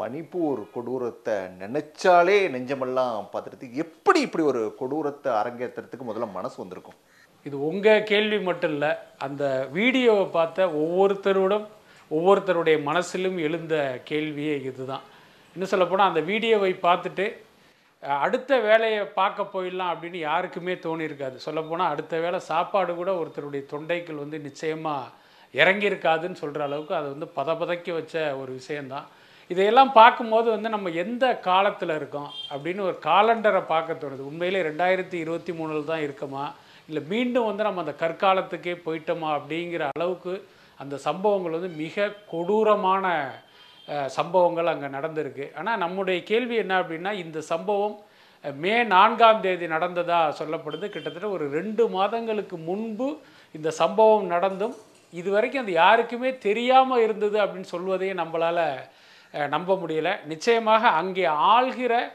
மணிப்பூர் கொடூரத்தை நினைச்சாலே நெஞ்சமெல்லாம் பார்த்துட்டு எப்படி இப்படி ஒரு கொடூரத்தை அரங்கேற்றுறதுக்கு முதல்ல மனசு வந்திருக்கும்? இது உங்கள் கேள்வி மட்டும் இல்லை அந்த வீடியோவை பார்த்த ஒவ்வொருத்தரோடும் ஒவ்வொருத்தருடைய மனசிலும் எழுந்த கேள்வியே இதுதான். இன்னும் சொல்லப்போனால் அந்த வீடியோவை பார்த்துட்டு அடுத்த வேலையை பார்க்க போயிடலாம் அப்படின்னு யாருக்குமே தோணியிருக்காது சொல்லப்போனால் அடுத்த வேளை சாப்பாடு கூட ஒருத்தருடைய தொண்டைக்குள் வந்து நிச்சயமாக இறங்கியிருக்காதுன்னு சொல்கிற அளவுக்கு அதை வந்து பதபதைக்க வச்ச ஒரு விஷயந்தான் இதையெல்லாம் பார்க்கும்போது வந்து நம்ம எந்த காலத்தில் இருக்கோம் அப்படின்னு ஒரு காலண்டரை பார்க்க தோணுது. உண்மையிலே ரெண்டாயிரத்தி இருபத்தி மூணில் தான் இருக்கோமா? இல்லை மீண்டும் வந்து நம்ம அந்த கற்காலத்துக்கே போயிட்டோமா அப்படிங்கிற அளவுக்கு அந்த சம்பவங்கள் வந்து மிக கொடூரமான சம்பவங்கள் அங்கே நடந்திருக்கு. ஆனால் நம்முடைய கேள்வி என்ன அப்படின்னா இந்த சம்பவம் மே நான்காம் தேதி நடந்ததாக சொல்லப்படுது. கிட்டத்தட்ட ஒரு ரெண்டு மாதங்களுக்கு முன்பு இந்த சம்பவம் நடந்தும் இது வரைக்கும் அது யாருக்குமே தெரியாமல் இருந்தது அப்படின்னு சொல்வதையே நம்மளால் நம்ப முடியல. நிச்சயமாக அங்கே ஆள்கிற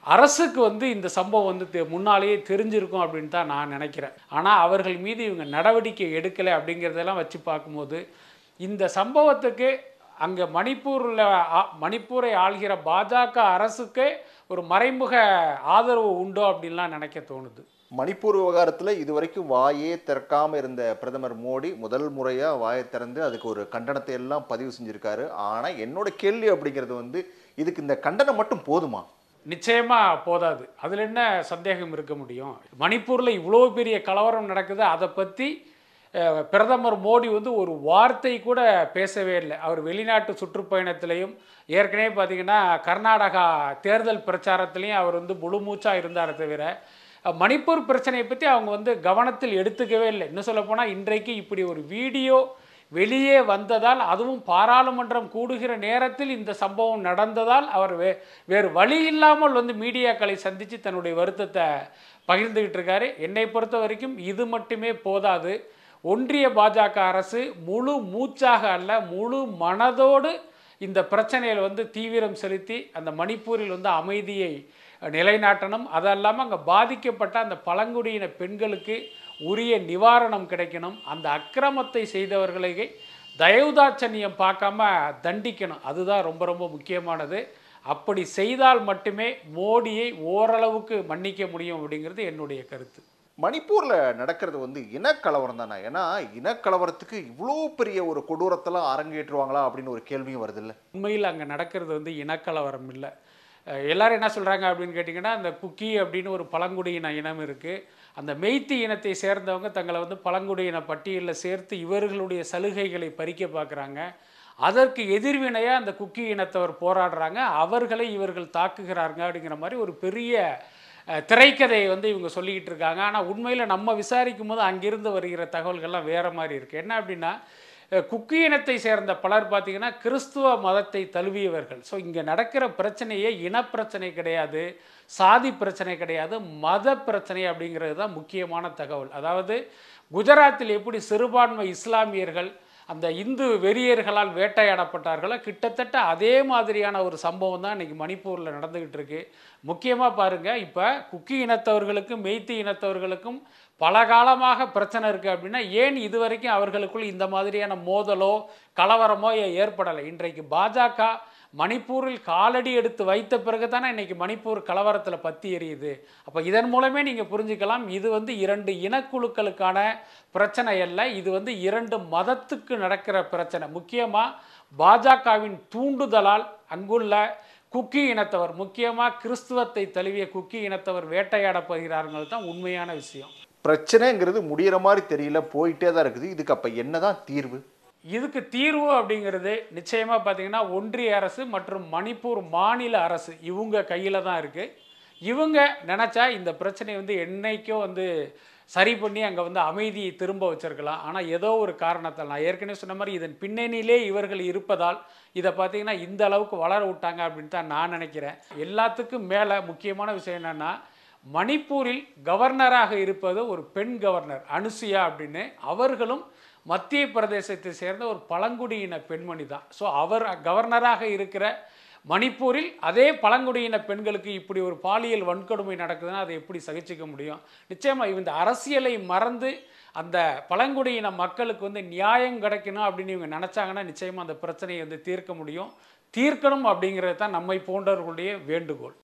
அரசுக்கு வந்து இந்த சம்பவம் வந்து தெ- முன்னாலேயே தெரிஞ்சிருக்கும் அப்படின்னு தான் நான் நினைக்கிறேன். ஆனால் அவர்கள் மீது இவங்க நடவடிக்கை எடுக்கலை அப்படிங்கிறதெல்லாம் வச்சு பார்க்கும்போது இந்த சம்பவத்துக்கு அங்கே மணிப்பூரில் மணிப்பூரை ஆள்கிற பாஜக அரசுக்கு ஒரு மறைமுக ஆதரவு உண்டோ அப்படின்லாம் நினைக்க தோணுது. மணிப்பூர் விவகாரத்தில் இதுவரைக்கும் வாயே திறக்காமல் இருந்த பிரதமர் மோடி முதல் முறையாக வாயை திறந்து அதுக்கு ஒரு கண்டனத்தை எல்லாம் பதிவு செஞ்சுருக்காரு. ஆனால் என்னோட கேள்வி அப்படிங்கிறது வந்து இதுக்கு இந்த கண்டனம் மட்டும் போதுமா? நிச்சயமாக போதாது. அதில் என்ன சந்தேகம் இருக்க முடியும்? மணிப்பூரில் இவ்வளோ பெரிய கலவரம் நடக்குது அதை பற்றி பிரதமர் மோடி வந்து ஒரு வார்த்தை கூட பேசவே இல்லை. அவர் வெளிநாட்டு சுற்றுப்பயணத்திலையும் ஏற்கனவே பார்த்தீங்கன்னா கர்நாடகா தேர்தல் பிரச்சாரத்திலையும் அவர் வந்து முழுமூச்சாக இருந்தாரே தவிர மணிப்பூர் பிரச்சனையை பற்றி அவங்க வந்து கவனத்தில் எடுத்துக்கவே இல்லை. இன்னும் சொல்லப்போனால் இன்றைக்கு இப்படி ஒரு வீடியோ வெளியே வந்ததால் அதுவும் பாராளுமன்றம் கூடுகிற நேரத்தில் இந்த சம்பவம் நடந்ததால் அவர் வே வேறு வழி இல்லாமல் வந்து மீடியாக்களை சந்தித்து தன்னுடைய வருத்தத்தை பகிர்ந்துக்கிட்டு இருக்காரு. என்னை பொறுத்த வரைக்கும் இது மட்டுமே போதாது. ஒன்றிய பாஜக அரசு முழு மூச்சாக அல்ல முழு மனதோடு இந்த பிரச்சனையில் வந்து தீவிரம் செலுத்தி அந்த மணிப்பூரில் வந்து அமைதியை நிலைநாட்டணும். அது இல்லாமல் அங்கே பாதிக்கப்பட்ட அந்த பழங்குடியின பெண்களுக்கு உரிய நிவாரணம் கிடைக்கணும். அந்த அக்கிரமத்தை செய்தவர்களை தயவுதாட்சணியம் பார்க்காம தண்டிக்கணும். அதுதான் ரொம்ப ரொம்ப முக்கியமானது. அப்படி செய்தால் மட்டுமே மோடியை ஓரளவுக்கு மன்னிக்க முடியும் அப்படிங்கிறது என்னுடைய கருத்து. மணிப்பூரில் நடக்கிறது வந்து இனக்கலவரம் தானே? ஏன்னா இனக்கலவரத்துக்கு இவ்வளோ பெரிய ஒரு கொடூரத்தெல்லாம் அரங்கேற்றுவாங்களா அப்படின்னு ஒரு கேள்வியும் வருது உண்மையில் அங்கே நடக்கிறது வந்து இனக்கலவரம் இல்லை. எல்லாரும் என்ன சொல்கிறாங்க அப்படின்னு கேட்டிங்கன்னா அந்த குக்கி அப்படின்னு ஒரு பழங்குடியின இனம் இருக்குது அந்த மெய்த்தி இனத்தை சேர்ந்தவங்க தங்களை வந்து பழங்குடியின பட்டியலில் சேர்த்து இவர்களுடைய சலுகைகளை பறிக்க பார்க்குறாங்க அதற்கு எதிர்வினையாக அந்த குக்கி இனத்தவர் போராடுறாங்க. அவர்களை இவர்கள் தாக்குகிறாங்க அப்படிங்கிற மாதிரி ஒரு பெரிய திரைக்கதையை வந்து இவங்க சொல்லிக்கிட்டு இருக்காங்க. ஆனால் உண்மையில் நம்ம விசாரிக்கும் போது அங்கிருந்து வருகிற தகவல்கள்லாம் வேறு மாதிரி இருக்குது என்ன அப்படின்னா குக்கி இனத்தை சேர்ந்த பலர் பார்த்திங்கன்னா கிறிஸ்துவ மதத்தை தழுவியவர்கள். ஸோ இங்கே நடக்கிற பிரச்சனையே இனப்பிரச்சனை கிடையாது சாதி பிரச்சனை கிடையாது மத பிரச்சனை அப்படிங்கிறது தான் முக்கியமான தகவல். அதாவது குஜராத்தில் எப்படி சிறுபான்மை இஸ்லாமியர்கள் அந்த இந்து வெறியர்களால் வேட்டையாடப்பட்டார்களோ கிட்டத்தட்ட அதே மாதிரியான ஒரு சம்பவம் தான் இன்றைக்கி மணிப்பூரில் நடந்துக்கிட்டு இருக்குது முக்கியமாக பாருங்கள் இப்போ குக்கி இனத்தவர்களுக்கும் மெய்த்தி இனத்தவர்களுக்கும் பல காலமாக பிரச்சனை இருக்குது அப்படின்னா ஏன் இதுவரைக்கும் அவர்களுக்குள் இந்த மாதிரியான மோதலோ கலவரமோ ஏற்படலை? இன்றைக்கு பாஜக மணிப்பூரில் காலடி எடுத்து வைத்த பிறகு தானே இன்றைக்கி மணிப்பூர் கலவரத்தில் பற்றி எரியுது. அப்போ இதன் மூலமே நீங்கள் புரிஞ்சுக்கலாம் இது வந்து இரண்டு இனக்குழுக்களுக்கான பிரச்சனை அல்ல இது வந்து இரண்டு மதத்துக்கு நடக்கிற பிரச்சனை. முக்கியமாக பாஜகவின் தூண்டுதலால் அங்குள்ள குக்கி இனத்தவர் முக்கியமாக கிறிஸ்துவத்தை தழுவிய குக்கி இனத்தவர் வேட்டையாடப்படுகிறார்கள் தான் உண்மையான விஷயம். பிரச்சனைங்கிறது முடிகிற மாதிரி தெரியல போயிட்டே தான் இருக்குது. இதுக்கு அப்போ என்ன தான் தீர்வு? இதுக்கு தீர்வு அப்படிங்கிறது நிச்சயமாக பார்த்தீங்கன்னா ஒன்றிய அரசு மற்றும் மணிப்பூர் மாநில அரசு இவங்க கையில் தான் இருக்குது இவங்க நினச்சா இந்த பிரச்சனையை வந்து என்னைக்கும் வந்து சரி பண்ணி அங்கே வந்து அமைதியை திரும்ப வச்சிருக்கலாம். ஆனால் ஏதோ ஒரு காரணத்தால் நான் ஏற்கனவே சொன்ன மாதிரி இதன் பின்னணியிலே இவர்கள் இருப்பதால் இதை பார்த்திங்கன்னா இந்த அளவுக்கு வளர விட்டாங்க அப்படின்னு தான் நான் நினைக்கிறேன். எல்லாத்துக்கும் மேலே முக்கியமான விஷயம் என்னென்னா மணிப்பூரில் கவர்னராக இருப்பது ஒரு பெண் கவர்னர் அனுசியா அப்படின்னு. அவர்களும் மத்திய பிரதேசத்தை சேர்ந்த ஒரு பழங்குடியின பெண்மணி தான். ஸோ அவர் கவர்னராக இருக்கிற மணிப்பூரில் அதே பழங்குடியின பெண்களுக்கு இப்படி ஒரு பாலியல் வன்கொடுமை நடக்குதுன்னா அதை எப்படி சகிச்சிக்க முடியும்? நிச்சயமாக இந்த அரசியலை மறந்து அந்த பழங்குடியின மக்களுக்கு வந்து நியாயம் கிடைக்கணும் அப்படின்னு இவங்க நினச்சாங்கன்னா நிச்சயமாக அந்த பிரச்சனையை வந்து தீர்க்க முடியும். தீர்க்கணும் அப்படிங்கிறது தான் நம்மை போன்றவர்களுடைய வேண்டுகோள்.